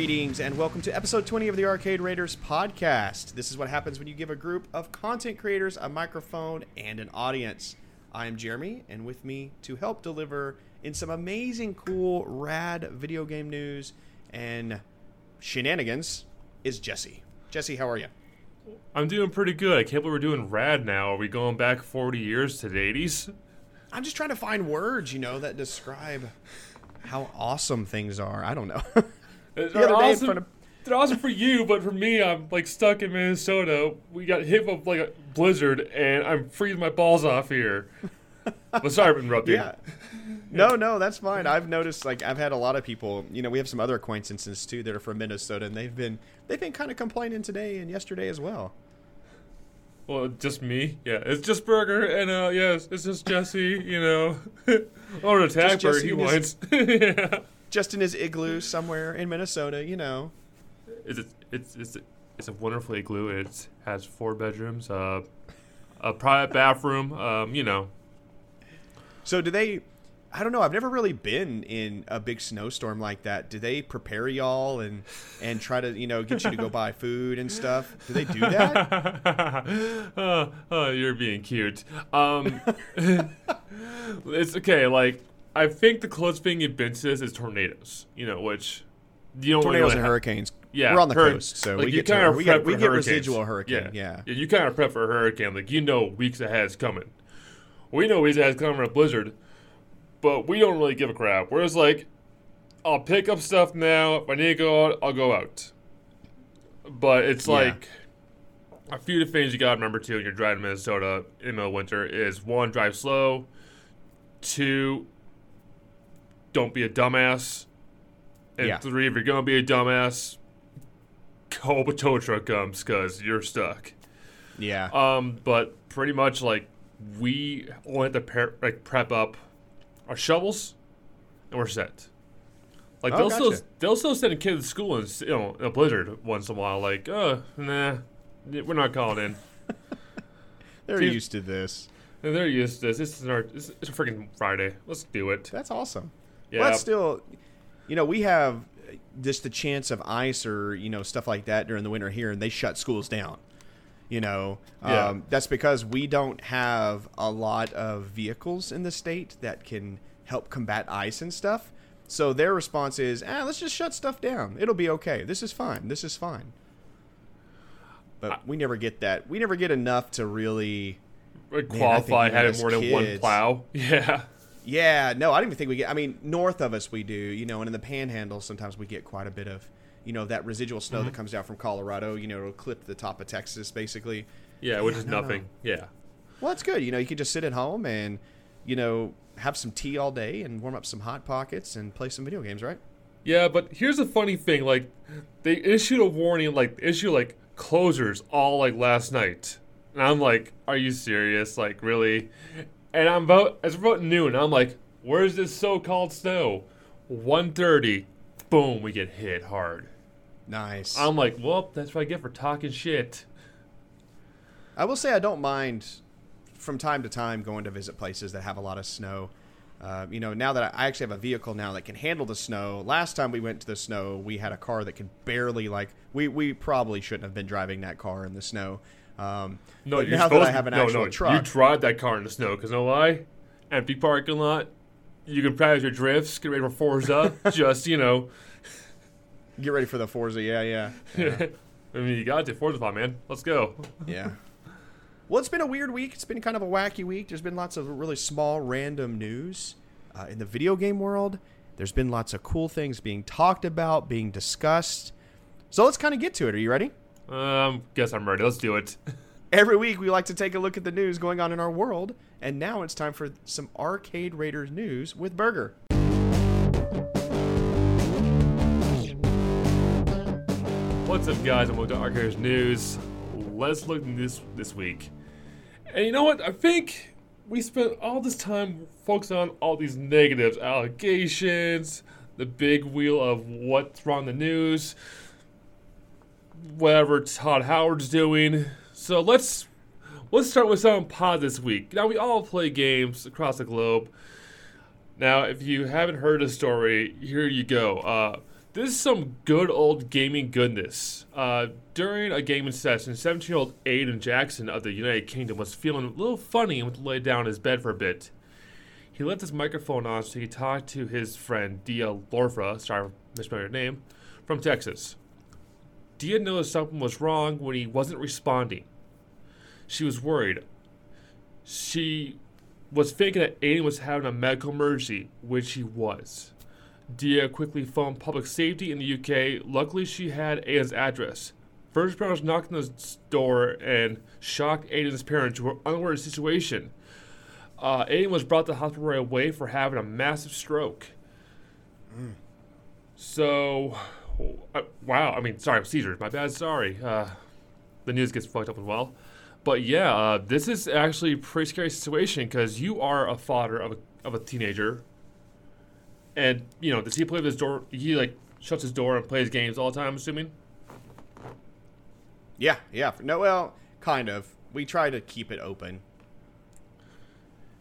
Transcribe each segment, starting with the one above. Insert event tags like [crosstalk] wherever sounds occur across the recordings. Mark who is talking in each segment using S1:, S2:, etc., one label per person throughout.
S1: Greetings and welcome to episode 20 of the Arcade Raiders podcast. This is what happens when you give a group of content creators a microphone and an audience. I am Jeremy, and with me to help deliver in some amazing, cool, rad video game news and shenanigans is Jesse. Jesse, how are you?
S2: I'm doing pretty good. I can't believe we're doing rad now. Are we going back 40 years to the 80s?
S1: I'm just trying to find words, you know, that describe how awesome things are. I don't know. [laughs]
S2: They're
S1: other day in
S2: awesome,
S1: front of-
S2: they're awesome for you, but for me, I'm like stuck in Minnesota. We got hit with like a blizzard, and I'm freezing my balls off here. [laughs] but sorry for interrupting.
S1: Yeah. No, no, that's fine. I've noticed like I've had a lot of people, you know, we have some other acquaintances too that are from Minnesota and they've been they've been kind of complaining today and yesterday as well.
S2: Well, just me. Yeah, it's just Burger, and uh, yes, it's just Jesse. You know, [laughs] or attack Burger. He
S1: Jesse and his-
S2: wants. [laughs] yeah.
S1: Just in his igloo somewhere in Minnesota, you know.
S2: It's it's it's it's a wonderful igloo. It has four bedrooms, uh, a private bathroom. Um, you know,
S1: So do they I don't know, I've never really been in a big snowstorm like that. Do they prepare y'all and and try to, you know, get you to go buy food and stuff? Do they do that?
S2: oh, [laughs] oh, you're being cute. Um, [laughs] it's okay. Like I think the closest thing you've been to this is tornadoes. You know, which you don't
S1: Tornadoes
S2: really
S1: and
S2: have-
S1: hurricanes.
S2: Yeah,
S1: We're on the
S2: hurri-
S1: coast, so
S2: like,
S1: we
S2: you
S1: get to,
S2: kinda
S1: we get we get residual hurricane.
S2: Yeah.
S1: Yeah.
S2: you kind of prep for a hurricane. Like you know, weeks ahead is coming. We know weeks ahead is coming a blizzard, but we don't really give a crap. Whereas like, I'll pick up stuff now. If I need to go out, I'll go out. But it's
S1: Yeah.
S2: like a few of the things you gotta remember too when you're driving to Minnesota in the middle of winter is one, drive slow. Two, don't be a dumbass. And
S1: Yeah.
S2: three, if you're gonna be a dumbass, hope a tow truck comes because you're stuck.
S1: Yeah.
S2: Um, but pretty much like we only have to pair, like prep up our shovels, and we're set. Like
S1: Oh,
S2: they'll still
S1: gotcha.
S2: they'll still send kids to school in you know in a blizzard once in a while. Like, uh, nah, we're not calling in. [laughs]
S1: They're
S2: Dude.
S1: used to this.
S2: They're used to this. This is our it's a freaking Friday. Let's do it.
S1: That's awesome.
S2: Yeah.
S1: But still, you know, we have just the chance of ice or you know stuff like that during the winter here, and they shut schools down. You know,
S2: Yeah.
S1: um, that's because we don't have a lot of vehicles in the state that can help combat ice and stuff. So their response is, "Ah, let's just shut stuff down. It'll be okay. This is fine. This is fine." But we never get that. We never get enough to really
S2: qualify having more than one plow. [laughs] Yeah.
S1: Yeah, no, I don't even think we get. I mean, north of us we do, you know, and in the Panhandle sometimes we get quite a bit of, you know, that residual snow
S2: Mm-hmm.
S1: that comes down from Colorado. You know, it'll clip the top of Texas, basically.
S2: Yeah, which is
S1: no, no.
S2: nothing. Yeah.
S1: Well, it's good. You know, you can just sit at home and, you know, have some tea all day and warm up some hot pockets and play some video games, right?
S2: Yeah, but here's the funny thing: like, they issued a warning, like issue like closures all like last night, and I'm like, are you serious? Like, really? And I'm about it's about noon. I'm like, where's this so-called snow? 1:30, boom, we get hit hard.
S1: Nice.
S2: I'm like, well, that's what I get for talking shit.
S1: I will say I don't mind from time to time going to visit places that have a lot of snow. Uh, you know, now that I actually have a vehicle now that can handle the snow. Last time we went to the snow, we had a car that could barely like we we probably shouldn't have been driving that car in the snow. Um,
S2: No, you're
S1: now that
S2: supposed
S1: I have an
S2: no,
S1: actual
S2: no,
S1: truck,
S2: You drive that car in the snow, because know why? Empty parking lot. You can practice your drifts, get ready for Forza. [laughs] just, you know.
S1: get ready for the Forza. Yeah, yeah, yeah. [laughs]
S2: I mean, you got to. Forza man. Let's go.
S1: yeah. [laughs] Well, it's been a weird week. It's been kind of a wacky week. There's been lots of really small, random news uh, in the video game world. There's been lots of cool things being talked about, being discussed. So let's kind of get to it. Are you ready?
S2: Um, guess I'm ready. Let's do it. [laughs]
S1: Every week, we like to take a look at the news going on in our world. And now it's time for some Arcade Raiders news with Burger.
S2: What's up, guys? I'm to Arcade Raiders News. Let's look at this this week. And you know what? I think we spent all this time focusing on all these negatives, allegations, the big wheel of what's wrong in the news, whatever Todd Howard's doing. So let's let's start with something positive this week. Now we all play games across the globe. Now, if you haven't heard the story, here you go. Uh, this is some good old gaming goodness. Uh, during a gaming session, 17 year old Aiden Jackson of the United Kingdom was feeling a little funny and to lay down in his bed for a bit. He left his microphone on so he could talk to his friend Dia Lorfra, sorry mispelled her name, from Texas. Dia noticed something was wrong when he wasn't responding. She was worried. She was thinking that Aiden was having a medical emergency, which he was. Dia quickly phoned public safety in the UK. Luckily, she had Aiden's address. First responders knocked on the door and shocked Aiden's parents, who were unaware of the situation. Uh, Aiden was brought to the hospital right away for having a massive stroke. So, uh, wow. I mean, sorry, seizures. My bad. Sorry. Uh, the news gets fucked up as well. But yeah, uh, this is actually a pretty scary situation because you are a father of a, of a teenager, and you know does he play with his door? He like shuts his door and plays games all the time. I'm assuming.
S1: Yeah, yeah. No, well, kind of. We try to keep it open.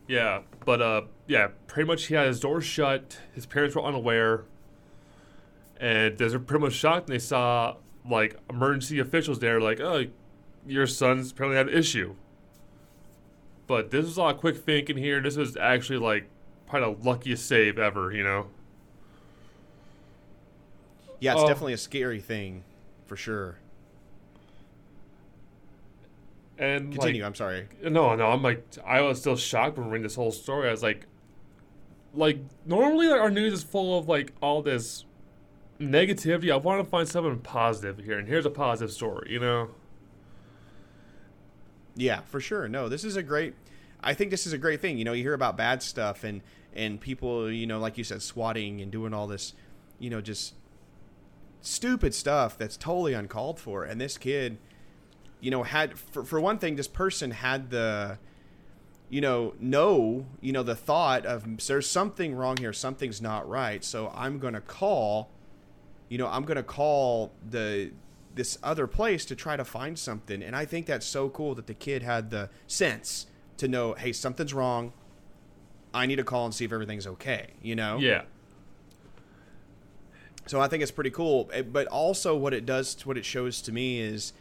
S2: Yeah, but uh, yeah, pretty much he had his door shut. His parents were unaware, and they're pretty much shocked. And they saw like emergency officials there, like, oh, your son's apparently had an issue. But this was a lot of quick thinking here. This was actually like probably the luckiest save ever, you know.
S1: Yeah, it's
S2: Oh.
S1: definitely a scary thing, for sure.
S2: And
S1: Continue.
S2: Like,
S1: I'm sorry.
S2: No, no, I'm like, I was still shocked when we're reading this whole story. I was like, like normally our news is full of like all this negativity. I want to find something positive here, and here's a positive story. You know?
S1: Yeah, for sure. No, this is a great. I think this is a great thing. You know, you hear about bad stuff and and people, you know, like you said, swatting and doing all this, you know, just stupid stuff that's totally uncalled for. And this kid, you know, had for for one thing, this person had the, you know, no, you know, the thought of there's something wrong here, something's not right. So I'm gonna call, you know, I'm gonna call the this other place to try to find something. And I think that's so cool that the kid had the sense to know, hey, something's wrong. I need to call and see if everything's okay. You know.
S2: Yeah.
S1: So I think it's pretty cool. Eh, But also, what it does, what it shows to me is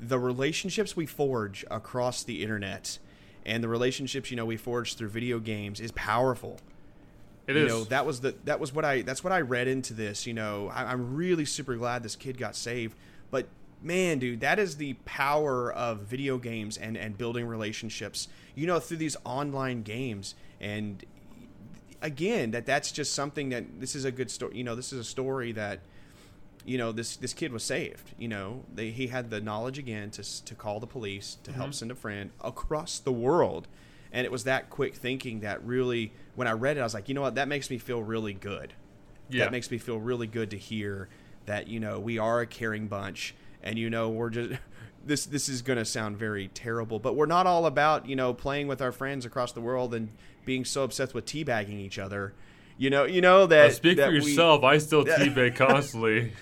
S1: the relationships we forge across the internet and the relationships you know we forge through video games is powerful.
S2: It
S1: you
S2: is.
S1: know that was the that was what I that's what I read into this. You know, I, I'm really super glad this kid got saved. But man, dude, that is the power of video games and and building relationships. You know, through these online games and again that that's just something that this is a good story you know this is a story that you know this this kid was saved you know they, he had the knowledge again to to call the police to help mm-hmm. send a friend across the world and it was that quick thinking that really when i read it i was like you know what that makes me feel really good
S2: yeah.
S1: that makes me feel really good to hear that you know we are a caring bunch and you know we're just [laughs] this this is going to sound very terrible but we're not all about you know playing with our friends across the world and being so obsessed with teabagging each other you know you know that
S2: Uh, speak
S1: that
S2: for
S1: we-
S2: yourself. I still [laughs] teabag constantly.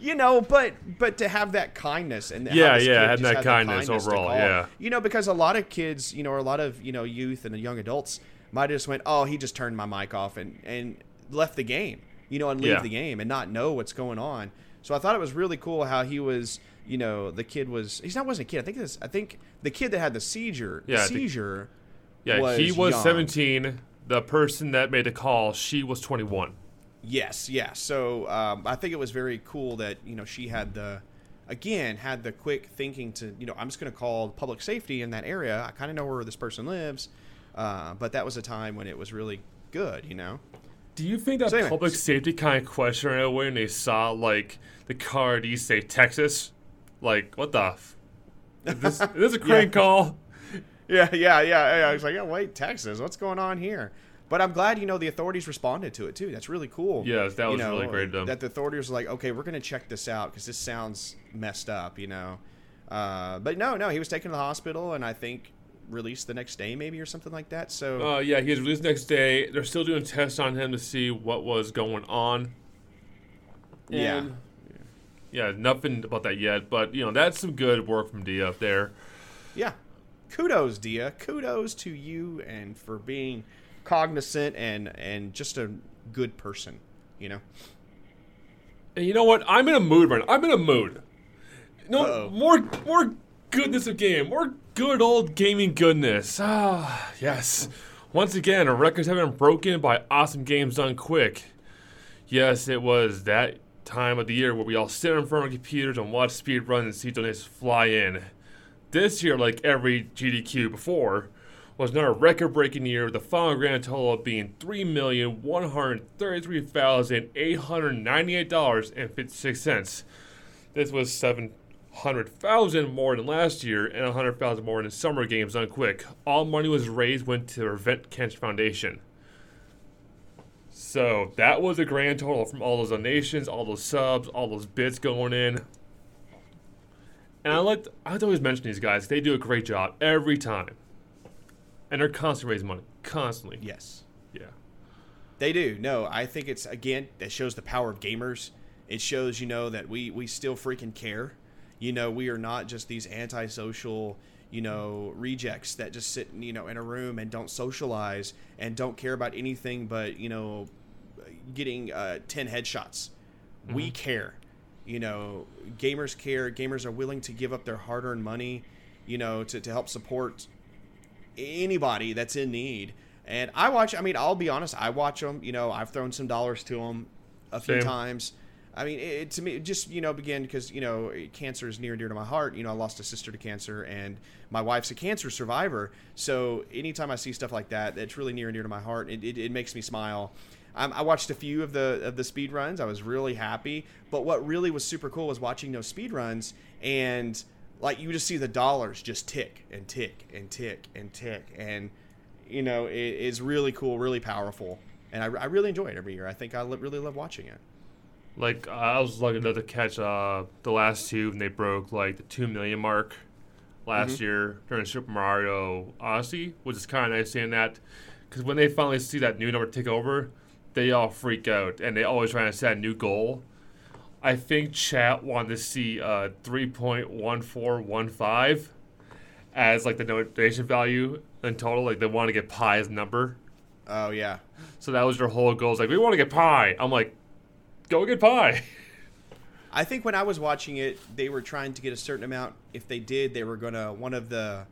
S1: You know, but but to have that kindness and
S2: Yeah, yeah, having that
S1: the
S2: kindness
S1: to
S2: overall, yeah.
S1: You know, because a lot of kids, you know, or a lot of you know youth and young adults might have just went, oh, he just turned my mic off and and left the game, you know, and leave
S2: Yeah.
S1: the game and not know what's going on. So I thought it was really cool how he was you know, the kid was he's not wasn't a kid. I think this I think the kid that had the seizure
S2: Yeah, think-
S1: seizure.
S2: Yeah, he was
S1: young.
S2: 17. The person that made the call, she was 21.
S1: Yes, yes. So um, I think it was very cool that you know she had the, again, had the quick thinking to you know I'm just going to call public safety in that area. I kind of know where this person lives, uh, but that was a time when it was really good. You know.
S2: Do you think that
S1: So anyway,
S2: public safety kind of questioned it when they saw like the car D say Texas? Like, what the? F- is this, is this a [laughs] crank call?
S1: Yeah, yeah, yeah, yeah. I was like, oh wait, Texas, what's going on here? But I'm glad you know the authorities responded to it too. That's really cool.
S2: Yeah, that
S1: You
S2: was
S1: know,
S2: really great.
S1: That the authorities were like, okay, we're going to check this out because this sounds messed up, you know. Uh, but no, no, he was taken to the hospital and I think released the next day, maybe or something like that. So
S2: Uh, yeah, he was released next day. They're still doing tests on him to see what was going on.
S1: yeah,
S2: And, yeah, nothing about that yet, but you know that's some good work from D up there.
S1: yeah. Kudos, Dia. Kudos to you and for being cognizant and and just a good person. You know.
S2: And you know what? I'm in a mood right now. I'm in a mood. No more more goodness of game. More good old gaming goodness. Ah, yes. Once again, records have been broken by awesome games done quick. Yes, it was that time of the year where we all sit in front of computers and watch speed runs and see donations fly in. This year, like every GDQ before, was another record-breaking year the final grand total being three million one hundred thirty-three thousand eight hundred ninety-eight dollars and fifty-six cents. This was seven hundred thousand more than last year and a hundred thousand more than Summer Games Done Quick. All money was raised went to the Prevent Cancer Foundation. So that was a grand total from all those donations, all those subs, all those bits going in. And I like I always mention these guys. They do a great job every time, and they're constantly raising money, constantly.
S1: Yes.
S2: Yeah.
S1: They do. No, I think it's again that shows the power of gamers. It shows you know that we we still freaking care. You know, we are not just these antisocial, you know, rejects that just sit, you know, in a room and don't socialize and don't care about anything but, you know, getting uh, 10 headshots. We care. You know, gamers care. Gamers are willing to give up their hard-earned money, you know, to, to help support anybody that's in need. And I watch. I mean, I'll be honest. I watch them. You know, I've thrown some dollars to them a few
S2: Same.
S1: times. I mean, it, to me, just you know, begin because you know, cancer is near and dear to my heart. You know, I lost a sister to cancer, and my wife's a cancer survivor. So anytime I see stuff like that, that's really near and dear to my heart. It, it, it makes me smile. Um, I watched a few of the of the speed runs. I was really happy. But what really was super cool was watching those speed runs and like you just see the dollars just tick and tick and tick and tick. And you know it is really cool really powerful. And i, I really enjoy it every year. I think i li- really love watching it.
S2: Like I was lucky enough to catch uh, the last two, and they broke like the two million mark last year during Super Mario Odyssey, which is kind of nice seeing that. Because when they finally see that new number take over, they all freak out, and they always trying to set a new goal. I think chat wanted to see uh, three point one four one five as like the donation value in total. Like they want to get pi as a number.
S1: oh yeah
S2: So that was their whole goal. It's like we want to get pi. I'm like, go get pi. [laughs]
S1: i think when i was watching it they were trying to get a certain amount if they did they were gonna one of the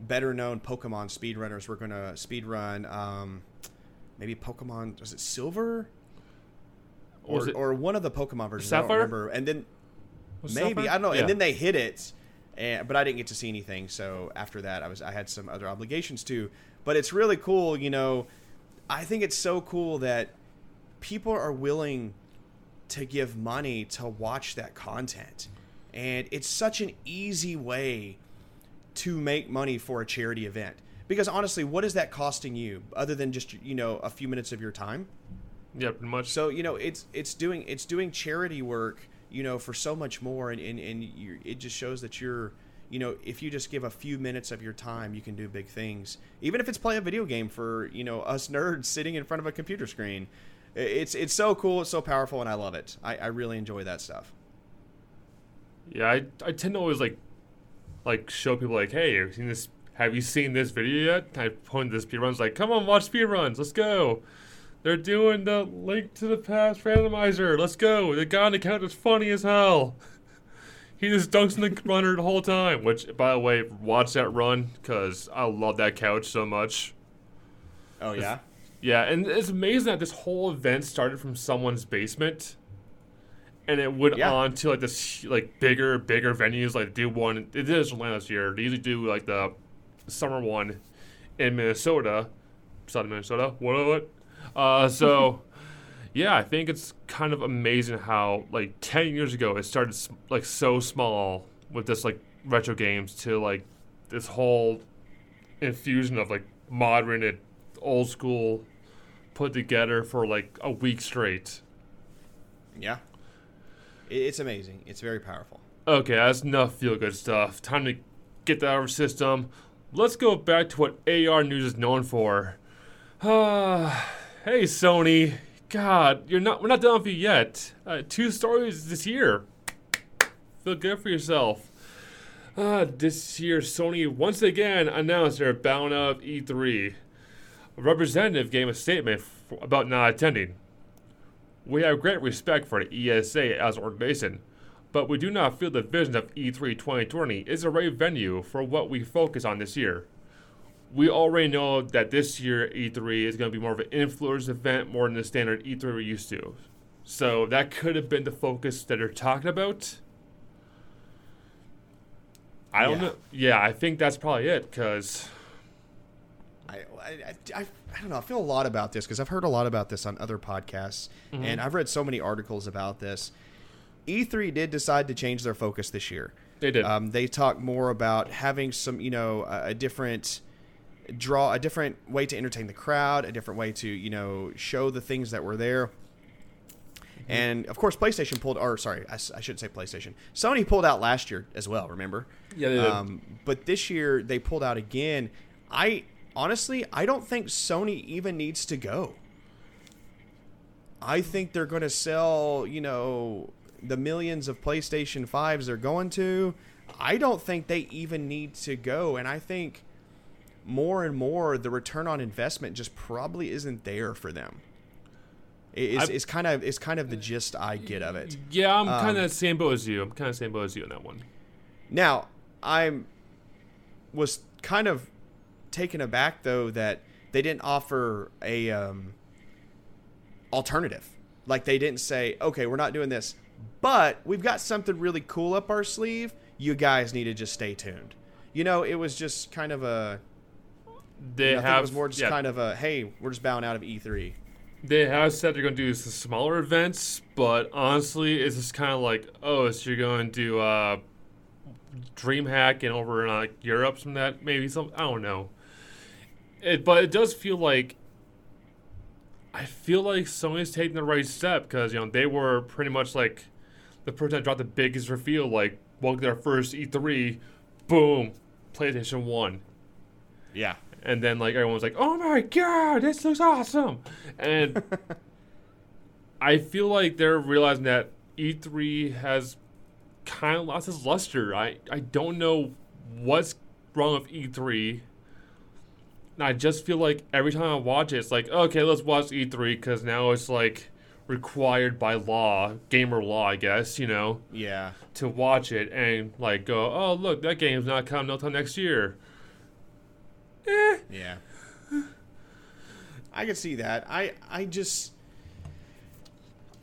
S1: better known pokemon speedrunners were gonna speedrun um maybe pokemon was it silver or, or one of the pokemon versions i don't remember and then
S2: Was
S1: maybe
S2: Sapphire?
S1: I don't know.
S2: Yeah.
S1: And then they hit it, and, but I didn't get to see anything. So after that, I was I had some other obligations too. But it's really cool, you know. I think it's so cool that people are willing to give money to watch that content, and it's such an easy way to make money for a charity event. Because honestly, what is that costing you other than just you know a few minutes of your time?
S2: Yeah, pretty much.
S1: So you know, it's it's doing it's doing charity work, you know, for so much more, and and, and it just shows that you're, you know, if you just give a few minutes of your time, you can do big things. Even if it's play a video game for you know us nerds sitting in front of a computer screen, it's it's so cool, it's so powerful, and I love it. I, I really enjoy that stuff.
S2: Yeah, I, I tend to always like like show people like, hey, have you seen this? Have you seen this video yet? I point to the speedruns like, come on, watch speedruns. Let's go. They're doing the link to the past randomizer. Let's go. The guy on the couch is funny as hell. [laughs] He just dunks in the [laughs] runner the whole time. Which, by the way, watch that run because I love that couch so much.
S1: Oh yeah.
S2: Yeah, and it's amazing that this whole event started from someone's basement, and it went
S1: Yeah.
S2: on to like this like bigger, bigger venues. Like do one, it did this Atlanta this year. They usually do like the summer one in Minnesota, southern Minnesota. What? What? Uh, so. Yeah, I think it's kind of amazing how like ten years ago it started like so small with this like retro games to like this whole infusion of like modern and old school put together for like a week straight.
S1: Yeah. It's amazing. It's very powerful.
S2: Okay, that's enough feel good stuff. Time to get that out of our system. Let's go back to what AR News is known for. [sighs] [sighs] [sighs] Hey Sony. God, you're not we're not done with you yet. Uh, two stories this year. Feel good for yourself. Uh, this year, Sony once again announced they're bound of E3. A representative gave a statement f- about not attending. We have great respect for the ESA as an organization, but we do not feel the vision of E E3 2020 is the right venue for what we focus on this year. We already know that this year E3 is going to be more of an influence event more than the standard E3 we're used to. So that could have been the focus that they're talking about. I don't
S1: Yeah.
S2: know. Yeah, I think that's probably it because
S1: I, I, I, I don't know. I feel a lot about this because I've heard a lot about this on other podcasts, and I've read so many articles about this. E3 did decide to change their focus this year.
S2: they did.
S1: Um, they talk more about having some, you know, a, a different draw, a different way to entertain the crowd, a different way to, you know, show the things that were there. And of course, PlayStation pulled, or sorry, I shouldn't say PlayStation. Sony pulled out last year as well. Remember?
S2: Yeah, they did.
S1: Um, but this year they pulled out again. I honestly, I don't think Sony even needs to go. I think they're going to sell, you know, the millions of PlayStation 5s they're going to. I don't think they even need to go. And I think more and more the return on investment just probably isn't there for them. It's, it's kind of it's kind of the gist I get of it.
S2: yeah, I'm
S1: um,
S2: kind of the same boat as you. I'm kind of the same boat as you on that one.
S1: Now, I'm was kind of taken aback though that they didn't offer a um, alternative. Like they didn't say, "Okay, we're not doing this, but we've got something really cool up our sleeve. You guys need to just stay tuned." You know, it was just kind of a.
S2: They
S1: I think
S2: have
S1: it was more just
S2: yeah,
S1: kind of a, "Hey, we're just bowing out of E E3."
S2: They have said they're going to do some smaller events, but honestly, it's just kind of like, oh, so you're going to uh, DreamHack and over in like Europe, some that maybe some I don't know. It, but it does feel like I feel like Sony's taking the right step because you know they were pretty much like the person that dropped the biggest reveal, like welcome their first E3, boom, PlayStation One
S1: Yeah.
S2: And then like everyone's like, "Oh my god, this looks awesome!" And [laughs] I feel like they're realizing that E3 has kind of lost its luster. I I don't know what's wrong with E3. And I just feel like every time I watch it, it's like, okay, let's watch E3 because now it's like required by law, gamer law, I guess, you know
S1: Yeah.
S2: to watch it and like go, oh look, that game's not coming until next year. Eh.
S1: Yeah. I can see that. I I just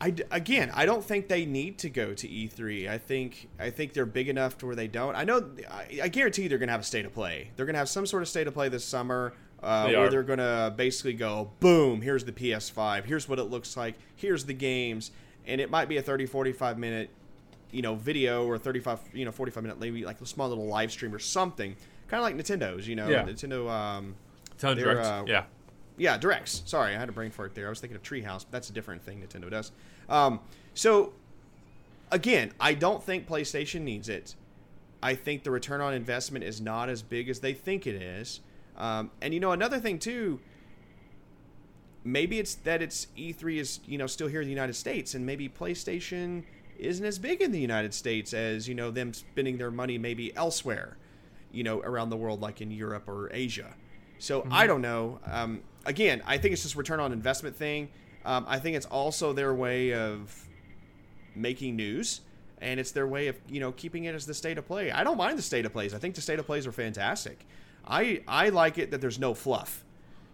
S1: I again, I don't think they need to go to E3. I think I think they're big enough to where they don't. I know I, I guarantee they're going to have a state of play. They're going to have some sort of state of play this summer uh,
S2: They
S1: where
S2: are.
S1: they're going to basically go, boom, here's the PS5. Here's what it looks like. Here's the games. And it might be a 30 45 minute you know video or 35 you know 45 minute maybe like a small little live stream or something kind of like nintendo's you know
S2: Yeah.
S1: nintendo um They're,
S2: direct.
S1: uh,
S2: yeah.
S1: yeah, directs. Sorry, I had a brain fart there. I was thinking of Treehouse, but that's a different thing Nintendo does. Um, so, again, I don't think PlayStation needs it. I think the return on investment is not as big as they think it is. Um, and you know, another thing too. Maybe it's that it's E3 is you know still here in the United States, and maybe PlayStation isn't as big in the United States as you know them spending their money maybe elsewhere, you know, around the world like in Europe or Asia. So I don't know. Um, again, I think it's just return on investment thing. Um, I think it's also their way of making news. and it's their way of you know keeping it as the state of play. I don't mind the state of plays. I think the state of plays are fantastic. I I like it that there's no fluff.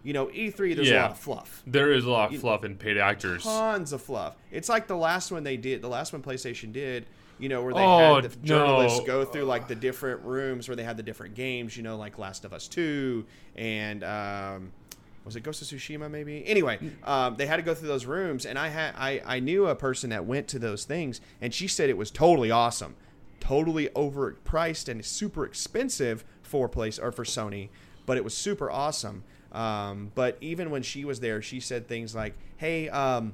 S1: You know, E3 there's a lot of fluff.
S2: There is a lot of fluff in paid actors.
S1: Tons of fluff. It's like the last one they did, the last one PlayStation did, you know, where they
S2: Oh,
S1: had the journalists
S2: no.
S1: go through like the different rooms where they had the different games, you know, like Last of Us 2 and um was it Ghost of Tsushima maybe? Anyway, um, they had to go through those rooms and I had I, I knew a person that went to those things and she said it was totally awesome. Totally overpriced and super expensive for place or for Sony, but it was super awesome. Um, but even when she was there, she said things like, "Hey, um,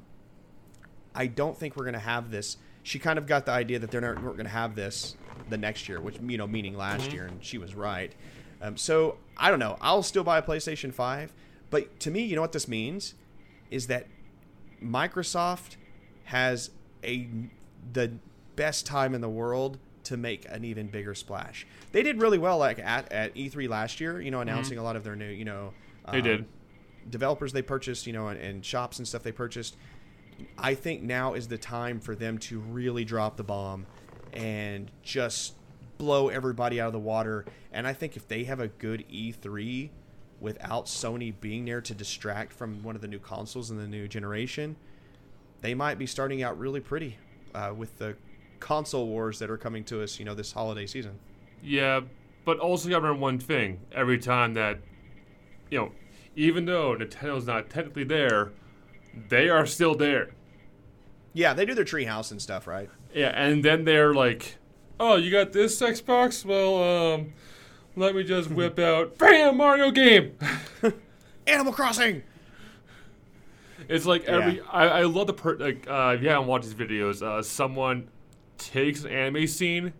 S1: I don't think we're going to have this." She kind of got the idea that they're not going to have this the next year, which you know, meaning last year, and she was right. Um, so I don't know. I'll still buy a PlayStation Five, but to me, you know what this means is that Microsoft has a the best time in the world to make an even bigger splash. They did really well, like at, at E3 last year. You know, announcing a lot of their new, you know,
S2: They
S1: um,
S2: did.
S1: developers they purchased, you know, and, and shops and stuff they purchased. I think now is the time for them to really drop the bomb and just blow everybody out of the water. And I think if they have a good E3 without Sony being there to distract from one of the new consoles in the new generation, they might be starting out really pretty uh, with the console wars that are coming to us, you know, this holiday season.
S2: Yeah, but also you gotta remember one thing. Every time that, you know, even though Nintendo's not technically there, they are still there.
S1: Yeah, they do their treehouse and stuff, right?
S2: Yeah, and then they're like, "Oh, you got this Xbox? Well, um, let me just whip [laughs] out, bam, Mario game." [laughs]
S1: Animal Crossing.
S2: It's like every.
S1: Yeah.
S2: I, I love the per. Like, uh, if you haven't watched these videos, uh, someone takes an anime scene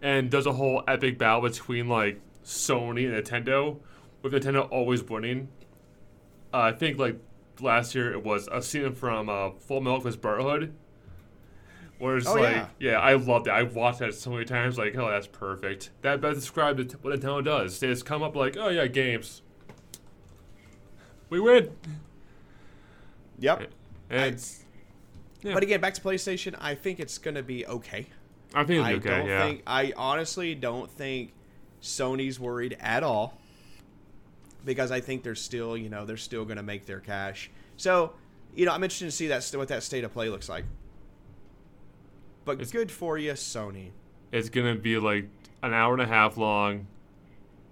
S2: and does a whole epic battle between like Sony and Nintendo, with Nintendo always winning. Uh, I think like last year it was a scene from uh, Full Metal Alchemist Brotherhood. Where it's
S1: Oh,
S2: like,
S1: yeah.
S2: yeah. I loved it. I've watched that so many times. Like, oh, that's perfect. That best describes what Nintendo does. They just come up like, oh yeah, games. We win.
S1: Yep.
S2: And Yeah.
S1: But again, back to PlayStation, I think it's going to be okay.
S2: I think
S1: I
S2: it's okay.
S1: don't
S2: yeah.
S1: think I honestly don't think Sony's worried at all because I think they're still, you know, they're still going to make their cash. So, you know, I'm interested to see that what that state of play looks like. But
S2: It's-
S1: good for you, Sony.
S2: it's gonna be like an hour and a half long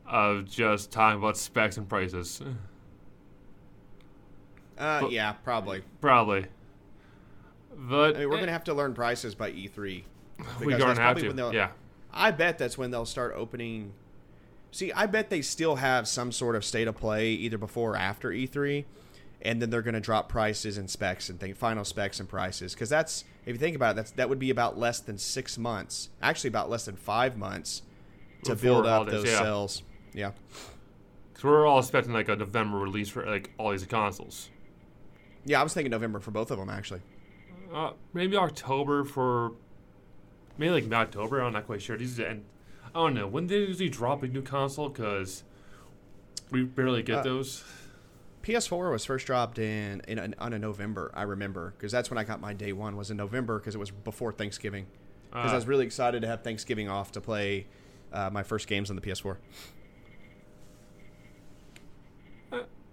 S2: of just talking about specs and prices.
S1: Uh,
S2: But-
S1: yeah, probably.
S2: Probably. But
S1: I mean, we're going to have to learn prices by E3.
S2: we
S1: because
S2: gonna have to. Yeah.
S1: I bet that's when they'll start opening. See, I bet they still have some sort of state of play either before or after E3, and then they're going to drop prices and specs and think final specs and prices because that's if you think about it, that's that would be about less than six months, actually about less than five months to
S2: Before
S1: build up
S2: holidays,
S1: those
S2: yeah.
S1: cells. Yeah,
S2: Because we're all expecting like a November release for like all these consoles.
S1: yeah. I was thinking November for both of them actually.
S2: Uh, maybe October for. Maybe like mid-October. I'm not quite sure. These and I don't know when they usually drop a new console because we barely get
S1: Uh,
S2: those.
S1: PS4 was first dropped in, in on a November. I remember because that's when I got my day one was in November because it was before Thanksgiving. Because I
S2: Uh,
S1: was really excited to have Thanksgiving off to play uh, my first games on the PS4.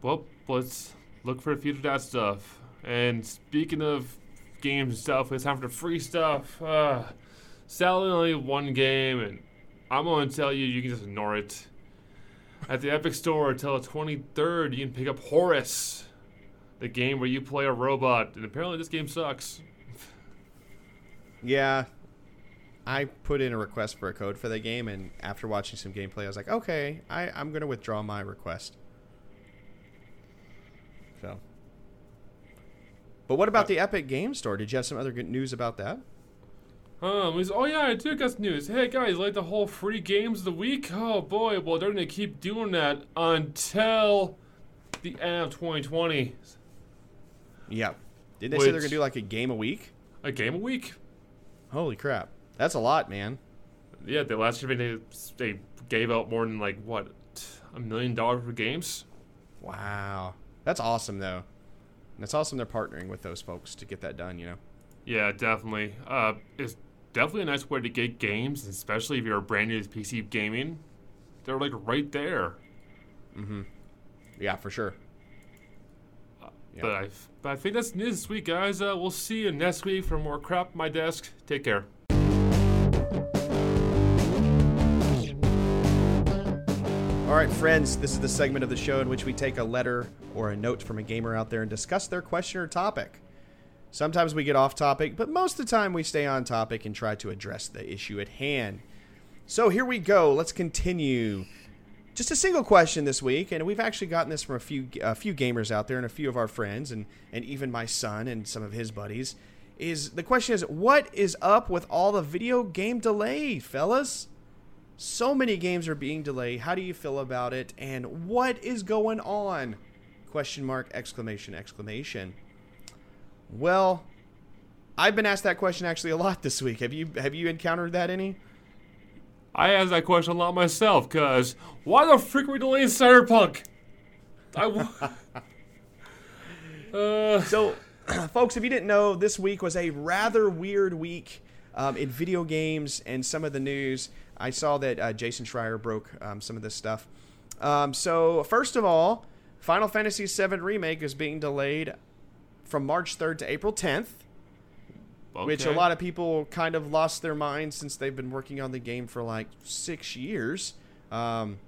S2: Well, let's look for the future of that stuff. And speaking of games and stuff, it's time for the free stuff. Uh, sadly, only one game, and I'm going to tell you, you can just ignore it. At the Epic Store until the 23rd, you can pick up Horace, the game where you play a robot, and apparently this game sucks.
S1: Yeah, I put in a request for a code for the game, and after watching some gameplay, I was like, okay, I, I'm going to withdraw my request. So. But what about the Epic Game Store? Did you have some other good news about that?
S2: Um, he's, oh yeah, I do got news. Hey guys, like the whole free games of the week? Oh boy, well they're gonna keep doing that until the end of 2020.
S1: Yeah. Did they say they're going to do like a game a week?
S2: A game a week?
S1: Holy crap. That's a lot, man.
S2: Yeah, the last year they they gave out more than like what a million dollars for games.
S1: Wow. That's awesome, though. And it's awesome they're partnering with those folks to get that done, you know?
S2: Yeah, definitely. Uh, is definitely a nice way to get games, especially if you're brand new to PC gaming. They're like right there. Mm-hmm.
S1: Yeah, for sure.
S2: But I, but I think that's news this week, guys. Uh, we'll see you next week for more crap on my desk. Take care.
S1: All right, friends, this is the segment of the show in which we take a letter or a note from a gamer out there and discuss their question or topic. Sometimes we get off topic, but most of the time we stay on topic and try to address the issue at hand. So here we go. Let's continue. Just a single question this week, and we've actually gotten this from a few a few gamers out there and a few of our friends, and and even my son and some of his buddies. Is the question is what is up with all the video game delay, fellas? So many games are being delayed. How do you feel about it? And what is going on? Question mark, exclamation, exclamation. Well, I've been asked that question actually a lot this week. Have you have you encountered that any?
S2: I asked that question a lot myself, cause why the frick are we delaying Cyberpunk? I. w- [laughs] uh,
S1: So, [clears throat] folks, if you didn't know, this week was a rather weird week um, in video games and some of the news. I saw that uh, Jason Schreier broke um, some of this stuff. Um, so, first of all, Final Fantasy VII Remake is being delayed from March 3rd to April 10th. which a lot of people kind of lost their minds since they've been working on the game for like six years. Um,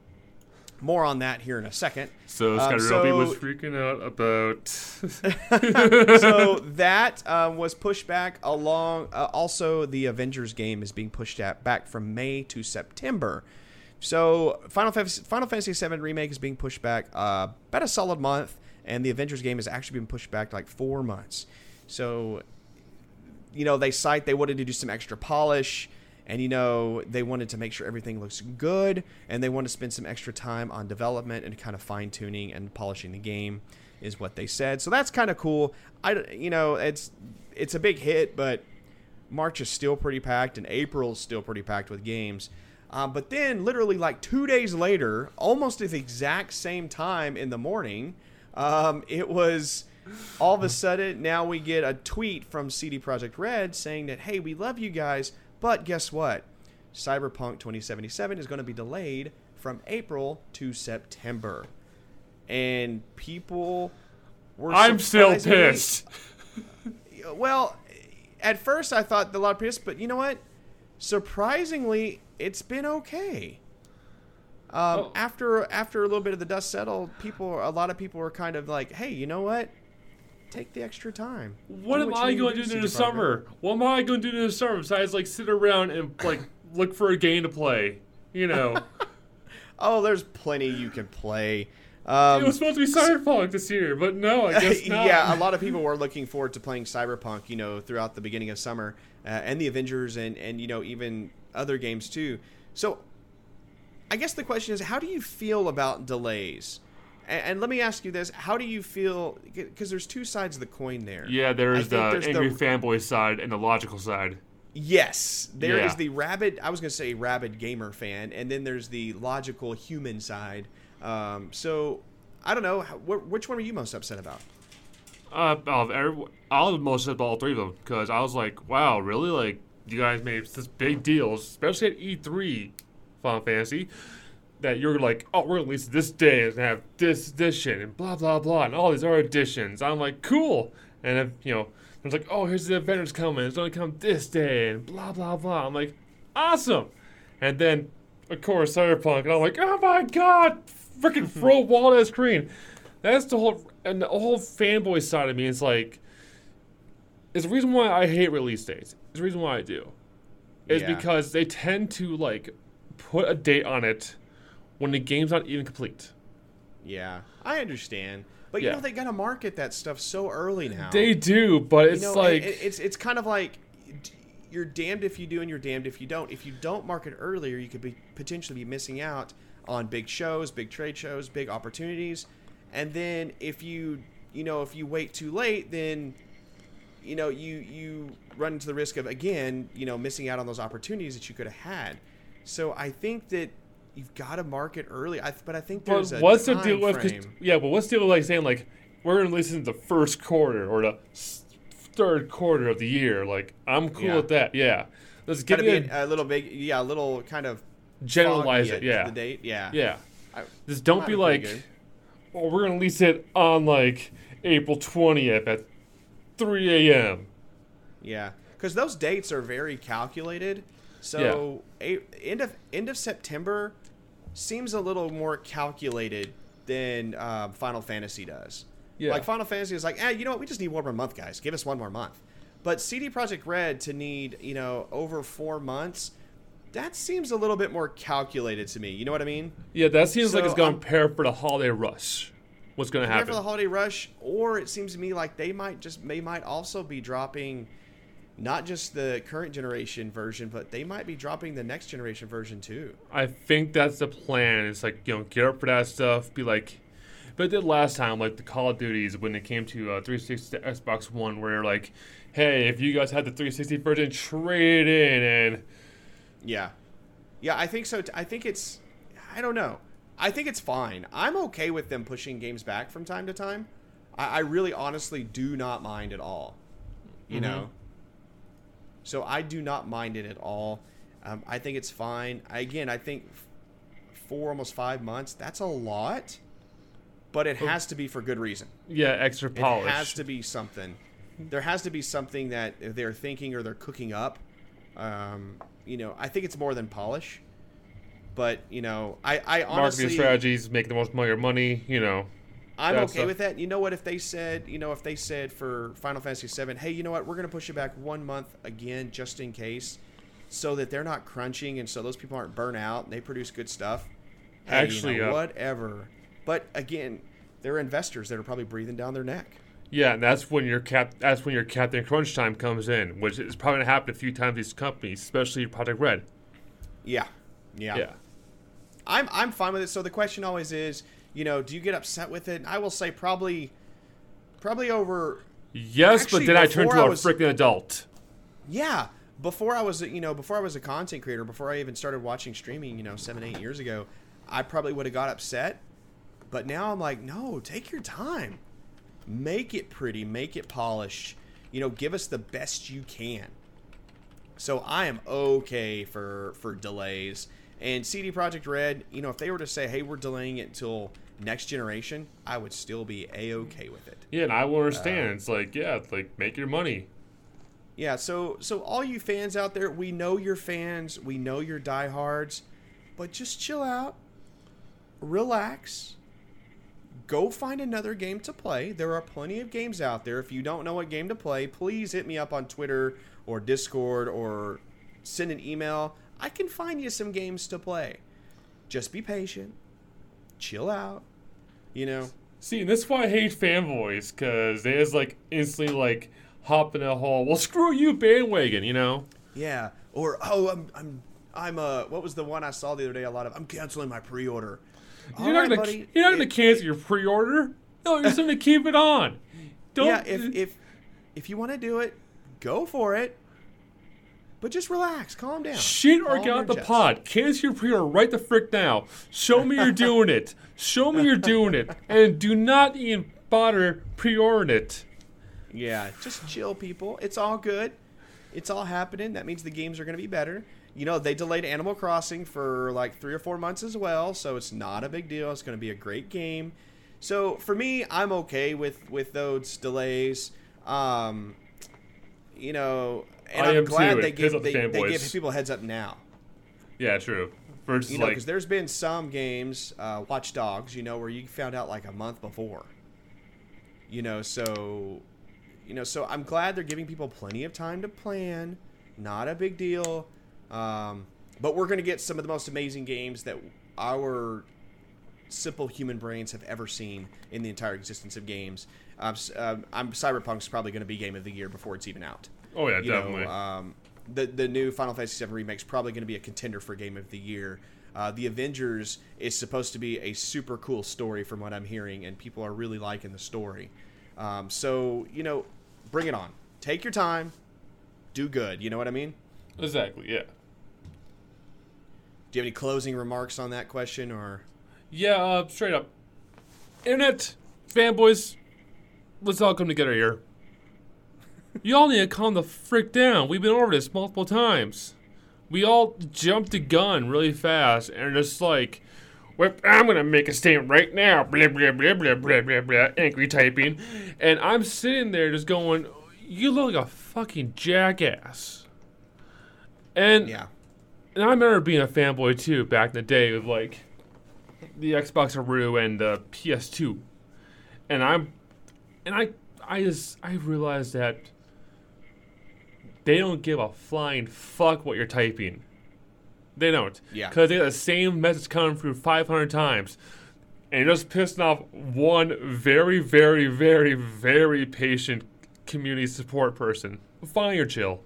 S1: more on that here in a second.
S2: So
S1: Um,
S2: Scott
S1: so-
S2: was freaking out about. [laughs]
S1: so that um, was pushed back along. Uh, also, the Avengers game is being pushed at, back from May to September. So Final Fantasy, Final Fantasy VII remake is being pushed back uh, about a solid month, and the Avengers game has actually been pushed back like four months. So, you know, they cite they wanted to do some extra polish, and you know they wanted to make sure everything looks good, and they want to spend some extra time on development and kind of fine tuning and polishing the game, is what they said. So that's kind of cool. I, you know, it's it's a big hit, but March is still pretty packed, and April is still pretty packed with games. Um, but then, literally like two days later, almost at the exact same time in the morning, um, it was all of a sudden now we get a tweet from CD Projekt Red saying that hey, we love you guys, but guess what? Cyberpunk 2077 is going to be delayed from April to September, and people were.
S2: I'm still pissed. [laughs]
S1: well, at first I thought a lot of pissed, but you know what? Surprisingly, it's been okay. Um,
S2: Oh.
S1: After after a little bit of the dust settled, people, a lot of people were kind of like, "Hey, you know what? Take the extra time."
S2: What
S1: Do
S2: am
S1: you
S2: I going to
S1: do,
S2: in the
S1: CD Projekt Red."
S2: summer? What am I going to do in the summer besides like sit around and like [laughs] look for a game to play? You know, [laughs]
S1: Oh, there's plenty you can play. Um,
S2: it was supposed to be Cyberpunk this year, but no, I [laughs] guess not.
S1: yeah, a lot of people were looking forward to playing Cyberpunk, you know, throughout the beginning of summer, uh, and the Avengers, and and you know even other games too. So, I guess the question is, how do you feel about delays? And, and let me ask you this: How do you feel? Because there's two sides of the coin there.
S2: Yeah, there is
S1: is
S2: the angry fanboy side and the logical side.
S1: Yes, there is
S2: Yeah.
S1: the rabid. I was going to say rabid gamer fan, and then there's the logical human side. Um, so I don't know. how- wh- which one are you most upset about?
S2: Uh, of every, I was most upset about all three of them because I was like, wow, really? Like, you guys made such big deals, especially at E3, Final Fantasy, that you're like, oh, we're gonna release this day and have this edition and blah blah blah and all these other editions. I'm like, cool. And if you know, there's like, oh, here's the Avengers coming. It's gonna come this day and blah blah blah. I'm like, awesome. And then, of course, Cyberpunk, and I'm like, oh my god, freaking [laughs] throw wall the screen. That's the whole and the whole fanboy side of me is like it's the reason why I hate release dates. It's the reason why I do. Is
S1: Yeah.
S2: because they tend to like put a date on it when the game's not even complete.
S1: Yeah, I understand, but you
S2: Yeah.
S1: know they gotta market that stuff so early now.
S2: They do, but
S1: You
S2: it's
S1: know,
S2: like
S1: it- it's it's kind of like you're damned if you do and you're damned if you don't. If you don't market earlier, you could be potentially be missing out on big shows, big trade shows, big opportunities. And then if you you know if you wait too late, then you know you you run into the risk of again you know missing out on those opportunities that you could have had. So I think that you've got to market early. I, but I think there's a
S2: what's the deal with yeah, but what's the deal with like saying like we're gonna it in the first quarter or the third quarter of the year? Like I'm cool
S1: Yeah.
S2: with that. Yeah, Let's
S1: get
S2: a,
S1: a, little big, yeah, a little kind of
S2: generalize it. Yeah.
S1: The date, yeah,
S2: Yeah.
S1: I-
S2: Just don't be like,
S1: good.
S2: oh, we're gonna release it on like April twentieth at three a.m.
S1: Yeah, because those dates are very calculated. So a, end of end of September seems a little more calculated than uh, Final Fantasy does.
S2: Yeah.
S1: Like Final Fantasy is like, eh, you know what? We just need one more month, guys. Give us one more month. But CD Projekt Red to need you know over four months, that seems a little bit more calculated to me. You know what I mean?
S2: Yeah, that seems like it's gonna
S1: um,
S2: prepare for the holiday rush. What's gonna happen?
S1: for the holiday rush, or it seems to me like they might just they might also be dropping not just the current generation version, but they might be dropping the next generation version too.
S2: I think that's the plan. It's like you know, get up for that stuff. Be like, but it did last time, like the Call of Duties when it came to uh, 360 to Xbox One, where like, hey, if you guys had the 360 version, trade it in, and
S1: Yeah, yeah, I think so. t- I think it's, I don't know. I think it's fine. I'm okay with them pushing games back from time to time. I, I really, honestly, do not mind at all. You know. So I do not mind it at all. Um, I think it's fine. I, again, I think four, almost five months. That's a lot, but it has to be for good reason.
S2: yeah, extra polish.
S1: It has to be something. There has to be something that they're thinking or they're cooking up. Um, you know, I think it's more than polish. But you know, I, I
S2: Marketing strategies, make the most of your money. You know,
S1: I'm okay with that. You know what? If they said, you know, if they said for Final Fantasy VII, hey, you know what? We're gonna push it back one month again, just in case, so that they're not crunching and so those people aren't burnt out and they produce good stuff. Hey, you
S2: Actually,
S1: know,
S2: uh,
S1: whatever. But again, they're investors that are probably breathing down their neck.
S2: yeah, and that's when your cap. That's when your Captain Crunch time comes in, which is probably gonna happen a few times. These companies, especially Projekt Red.
S1: Yeah. Yeah.
S2: Yeah.
S1: I'm I'm fine with it. So the question always is, you know, do you get upset with it? I will say probably probably over
S2: Yes,
S1: Actually,
S2: but then I turned to
S1: I
S2: a freaking adult.
S1: yeah, before I was, a- you know, before I was a content creator, before I even started watching streaming, you know, 7 8 years ago, I probably would have got upset. But now I'm like, no, take your time. Make it pretty, make it polished. You know, give us the best you can. So I am okay for for delays. And CD Projekt Red, you know, if they were to say, "Hey, we're delaying it until next generation," I would still be a okay with it.
S2: Yeah, and I will
S1: Uh,
S2: understand. it's like, yeah, it's like make your money.
S1: Yeah, so so all you fans out there, we know you're fans, we know you're diehards, but just chill out, relax, go find another game to play. There are plenty of games out there. If you don't know what game to play, please hit me up on Twitter or Discord or send an email. I can find you some games to play. Just be patient, chill out, you know.
S2: See, and that's why I hate fanboys, because they just like instantly like hop in a hole. Well, screw you, bandwagon, you know?
S1: Yeah. Or oh, I'm I'm I'm uh what was the one I saw the other day a lot of I'm canceling my pre-order.
S2: You're
S1: All
S2: not
S1: right,
S2: gonna
S1: buddy.
S2: you're not gonna
S1: It-
S2: cancel your pre-order. No, you're just gonna keep it on. Don't.
S1: Yeah, if if if you want to do it, go for it. But just relax, calm down.
S2: Shit or
S1: Calm
S2: get out the
S1: jets.
S2: pod. Cancel your pre-order right the frick now. Show me you're doing it. Show me you're doing it, and do not even bother pre-ordering it.
S1: Yeah, just chill, people. It's all good. It's all happening. That means the games are going to be better. You know, they delayed Animal Crossing for like three or four months as well, so it's not a big deal. It's going to be a great game. So for me, I'm okay with with those delays. Um, you know, and
S2: I
S1: am
S2: am
S1: glad
S2: too.
S1: they
S2: It
S1: give
S2: off the
S1: they, they
S2: fanboys.
S1: give people a heads up now.
S2: Yeah, true. Versus
S1: You know,
S2: like,
S1: because there's been some games, uh, Watch Dogs, you know, where you found out like a month before. You know, so, you know, so I'm glad they're giving people plenty of time to plan. Not a big deal. Um, but we're gonna get some of the most amazing games that our simple human brains have ever seen in the entire existence of games. Um, um, I'm Cyberpunk's probably going to be game of the year before it's even out.
S2: oh yeah,
S1: You
S2: definitely.
S1: know, um, the the new Final Fantasy VII remake is probably going to be a contender for Game of the Year. Uh, the Avengers is supposed to be a super cool story, from what I'm hearing, and people are really liking the story. Um, so you know, bring it on. Take your time. Do good. You know what I mean?
S2: exactly. Yeah.
S1: Do you have any closing remarks on that question, or
S2: Yeah, uh, straight up. Internet fanboys, let's all come together here. Y'all need to calm the frick down. We've been over this multiple times. we all jumped the gun really fast and just like, well, I'm gonna make a statement right now. Blah blah blah blah blah blah blah. Angry typing, and I'm sitting there just going, "You look like a fucking jackass." And
S1: Yeah.
S2: and I remember being a fanboy too back in the day with like the Xbox Aru and the PS2, and I'm, and I, I just I realized that they don't give a flying fuck what you're typing. They don't.
S1: Yeah.
S2: Because they got the same message coming through 500 times, and you're just pissing off one very, very, very, very patient community support person. Fine, you're chill.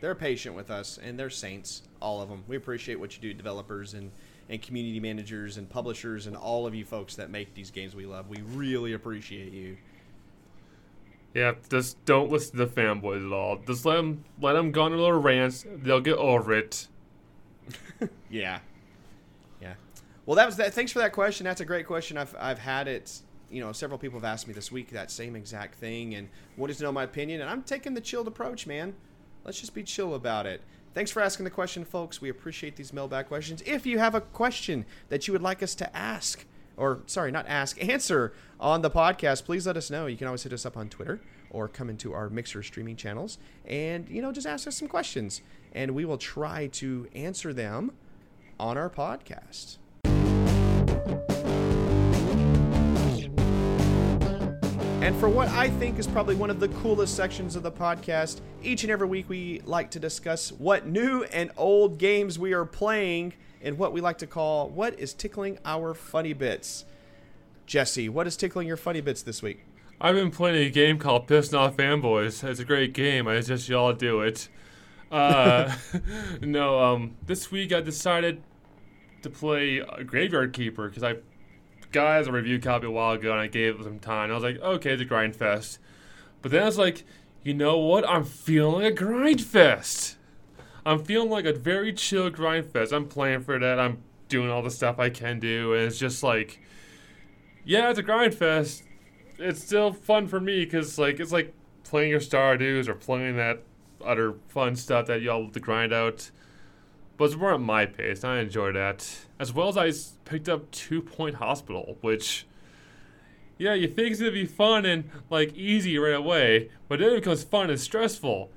S1: They're patient with us, and they're saints, all of them. We appreciate what you do, developers and, and community managers and publishers and all of you folks that make these games we love. We really appreciate you.
S2: Yeah, just don't listen to the fanboys at all. Just let them let them go on a little rant. They'll get over it. [laughs]
S1: Yeah, yeah. Well, that was that. Thanks for that question. That's a great question. I've I've had it. You know, several people have asked me this week that same exact thing and wanted to know my opinion. And I'm taking the chilled approach, man. Let's just be chill about it. Thanks for asking the question, folks. We appreciate these mailbag questions. If you have a question that you would like us to ask, or sorry, not ask, [laughs] answer on the podcast, please let us know. You can always hit us up on Twitter or come into our Mixer streaming channels and, you know, just ask us some questions. And we will try to answer them on our podcast. And for what I think is probably one of the coolest sections of the podcast, each and every week we like to discuss what new and old games we are playing and what we like to call what is tickling our funny bits. Jesse, what is tickling your funny bits this week?
S2: I've been playing a game called Pissing Off Fanboys. It's a great game. I suggest you all do it. Uh, [laughs] no, um, this week I decided to play Graveyard Keeper because I got as a review copy a while ago and I gave it some time. I was like, okay, it's a grind fest. But then I was like, you know what? I'm feeling a grind fest. I'm feeling like a very chill grind fest. I'm playing for that. I'm doing all the stuff I can do, and it's just like, yeah, it's a grind fest. It's still fun for me because like it's like playing your Stardew's or playing that other fun stuff that y'all to grind out. But it's more at my pace. I enjoy that. As well as I picked up Two Point Hospital, which, yeah, you think it's gonna be fun and like easy right away, but then it becomes fun and stressful.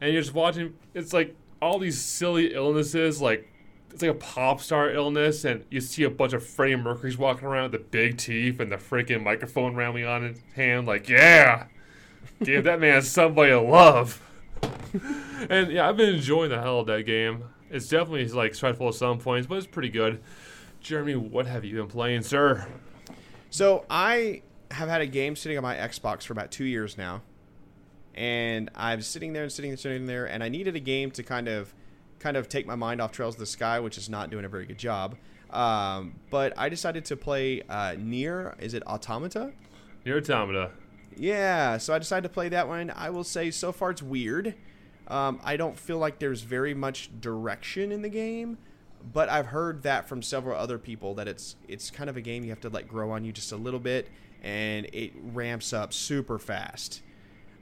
S2: And you're just watching. It's like all these silly illnesses, like it's like a pop star illness, and you see a bunch of Freddie Mercury's walking around with the big teeth and the freaking microphone rambling on his hand, like, yeah, give that man somebody to love. [laughs] and yeah, I've been enjoying the hell of that game. It's definitely like stressful at some points, but it's pretty good. Jeremy, what have you been playing, sir?
S1: So I have had a game sitting on my Xbox for about two years now, and I'm sitting there and sitting there, sitting there, and I needed a game to kind of, kind of take my mind off Trails of the Sky, which is not doing a very good job. Um, but I decided to play uh, NieR. Is it Automata?
S2: NieR Automata.
S1: Yeah, so I decided to play that one. I will say so far it's weird. Um, I don't feel like there's very much direction in the game, but I've heard that from several other people that it's it's kind of a game you have to let grow on you just a little bit, and it ramps up super fast.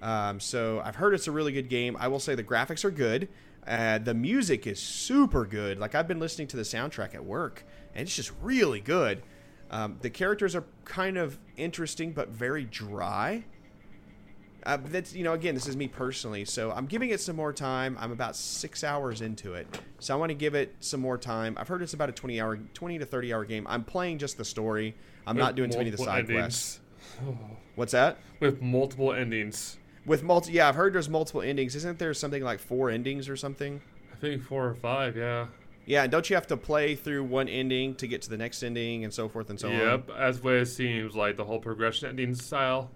S1: Um, so I've heard it's a really good game. I will say the graphics are good. Uh, the music is super good. Like I've been listening to the soundtrack at work, and it's just really good. Um, the characters are kind of interesting, but very dry. Uh, that's you know again this is me personally, so I'm giving it some more time. I'm about six hours into it, so I want to give it some more time. I've heard it's about a 20 hour, 20 to 30 hour game. I'm playing just the story. I'm not doing too many of the side quests.
S2: endings.
S1: What's that?
S2: With multiple endings.
S1: With multi, yeah, I've heard there's multiple endings. Isn't there something like four endings or something?
S2: I think four or five, yeah.
S1: Yeah, and don't you have to play through one ending to get to the next ending and so forth and so on?
S2: yep, as way it seems like the whole progression ending style.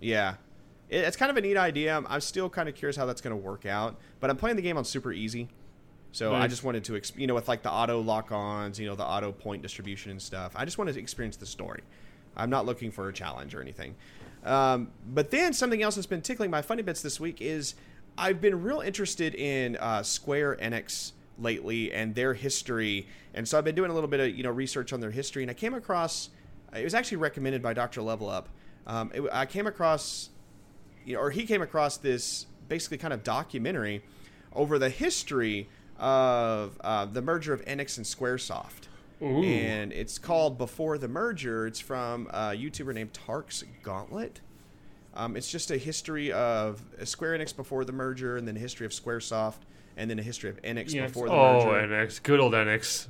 S1: Yeah. It, it's kind of a neat idea. I'm, I'm still kind of curious how that's going to work out, but I'm playing the game on super easy. So I just wanted to, exp- you know, with like the auto lock-ons, you know, the auto point distribution and stuff. I just wanted to experience the story. I'm not looking for a challenge or anything. Um, but then something else that's been tickling my funny bits this week is I've been real interested in uh, Square Enix lately and their history, and so I've been doing a little bit of you know research on their history, and I came across it was actually recommended by Dr. Level Up. Um, it, I came across you know, or he came across this basically kind of documentary over the history of uh, the merger of Enix and SquareSoft.
S2: Ooh.
S1: And it's called Before the Merger. It's from a YouTuber named Tark's Gauntlet. Um, it's just a history of Square Enix before the merger, and then a history of SquareSoft, and then a history of Enix
S2: Yes.
S1: before the merger.
S2: oh,
S1: merger.
S2: Enix, good old Enix.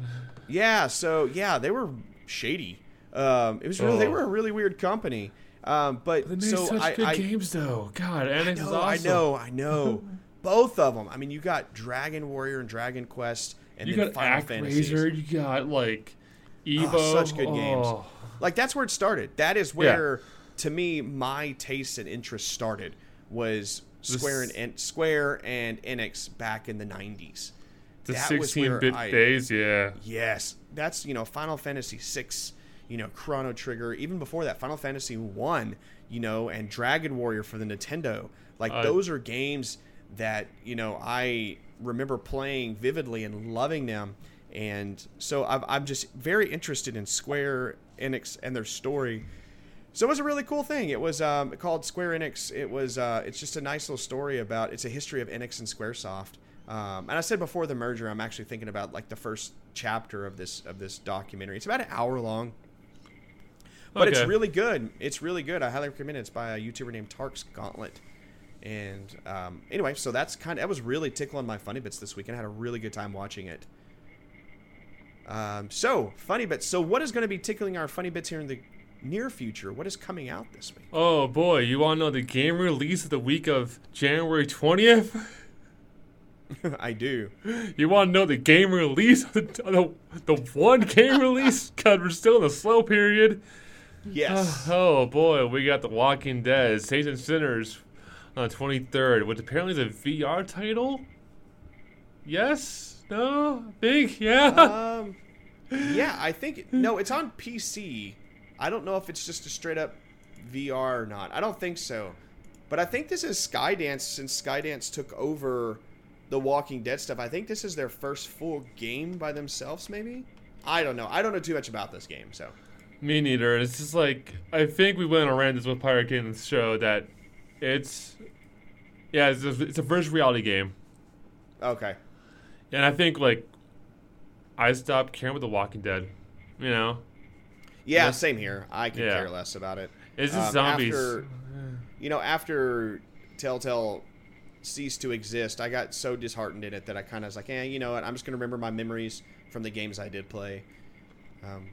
S1: Yeah, so yeah, they were shady. Um, it was really they
S2: Oh.
S1: were a really weird company. Um, but
S2: They made
S1: so
S2: such
S1: I,
S2: good
S1: I,
S2: games, though. God, Enix
S1: I
S2: is
S1: know,
S2: awesome.
S1: I know, I know. [laughs] Both of them. I mean, you got Dragon Warrior and Dragon Quest, and
S2: You
S1: then
S2: got
S1: Final Fantasy.
S2: You got like Evo.
S1: Oh, such good games.
S2: Oh.
S1: Like that's where it started. That is where, to me, my taste and interest started. Was Square and, and Square and Enix back in the '90s.
S2: The
S1: That
S2: 16-bit
S1: I-
S2: days, yeah.
S1: Yes, that's you know Final Fantasy six, you know Chrono Trigger. Even before that, Final Fantasy one, you know, and Dragon Warrior for the Nintendo. Like
S2: Uh,
S1: those are games that you know I remember playing vividly and loving them. And so I've, I'm just very interested in Square Enix and their story. So it was a really cool thing. It was um, called Square Enix. It was uh, it's just a nice little story about it's a history of Enix and SquareSoft. Um, and I said before the merger, I'm actually thinking about like the first chapter of this of this documentary. It's about an hour long, but it's really good. It's really good. I highly recommend it. It's by a YouTuber named Tark's Gauntlet. And um, anyway, so that's kind of that was really tickling my funny bits this weekend. I had a really good time watching it. Um, so funny bits. So what is going to be tickling our funny bits here in the near future? What is coming out this week?
S2: Oh boy, you want to know the game release of the week of January 20th? [laughs]
S1: I do.
S2: You want to know the game release of the, the, the one game release? [laughs] God, we're still in the slow period.
S1: Yes. [sighs]
S2: Oh boy, we got The Walking Dead, Saints and Sinners on the 23rd, which apparently is a VR title? Yes? No? Think? Yeah?
S1: um, [laughs] yeah, I think no, it's on PC. I don't know if it's just a straight up VR or not. I don't think so. But I think this is Skydance since Skydance took over the Walking Dead stuff. I think this is their first full game by themselves maybe. I don't know. I don't know too much about this game, so.
S2: Me neither. It's just like I think we went around this with Pirate Games show that it's yeah, it's a, it's a virtual reality game,
S1: Okay.
S2: and I think like I stopped caring about The Walking Dead. You know, Yeah,
S1: same here. I could
S2: Yeah.
S1: care less about it.
S2: it's just
S1: Um,
S2: zombies.
S1: After, you know, after Telltale ceased to exist, I got so disheartened in it that I kind of was like, eh, you know what? I'm just going to remember my memories from the games I did play. Um,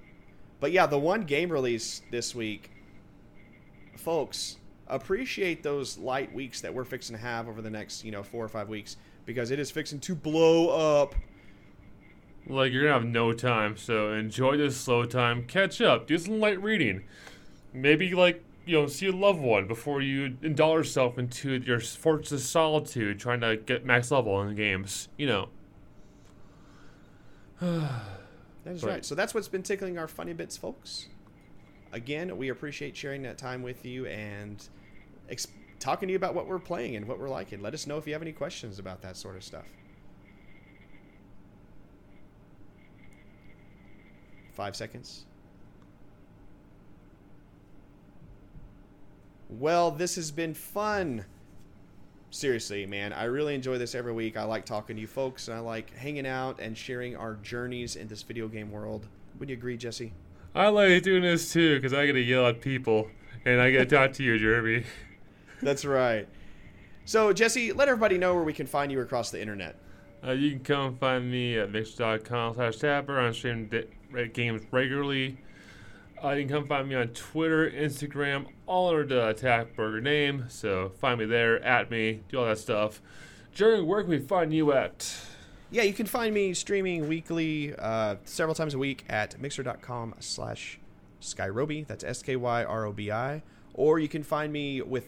S1: but yeah, the one game release this week, folks, appreciate those light weeks that we're fixing to have over the next, you know, four or five weeks because it is fixing to blow up.
S2: Like you're gonna have no time, so enjoy this slow time. Catch up. Do some light reading. Maybe like you know, see a loved one before you indulge yourself into your fortress of solitude, trying to get max level in the games. You know. [sighs]
S1: That is
S2: Right.
S1: right. So that's what's been tickling our funny bits, folks. Again, we appreciate sharing that time with you and ex- talking to you about what we're playing and what we're liking. Let us know if you have any questions about that sort of stuff. Five seconds. Well, this has been fun. Seriously, man, I really enjoy this every week. I like talking to you folks, and I like hanging out and sharing our journeys in this video game world. Would you agree, Jesse?
S2: I like doing this too because I get to yell at people and I get to talk to you, Jeremy. [laughs]
S1: That's right. So, Jesse, let everybody know where we can find you across the internet.
S2: Uh, you can come find me at mixer.com slash tapper. I stream di- re- games regularly. Uh, you can come find me on Twitter, Instagram, all under the Attack Burger name. So find me there, at me, do all that stuff. Jeremy, where can we find you at?
S1: Yeah, you can find me streaming weekly, uh, several times a week at mixer.com slash Skyrobi. That's S K Y R O B I. Or you can find me with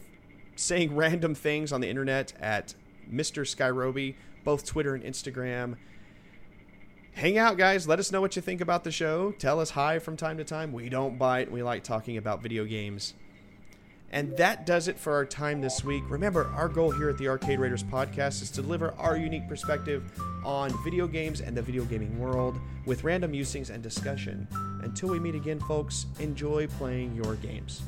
S1: saying random things on the internet at Mr. Skyrobi, both Twitter and Instagram. Hang out, guys. Let us know what you think about the show. Tell us hi from time to time. We don't bite. We like talking about video games. And that does it for our time this week. Remember, our goal here at the Arcade Raiders podcast is to deliver our unique perspective on video games and the video gaming world with random musings and discussion. Until we meet again, folks, enjoy playing your games.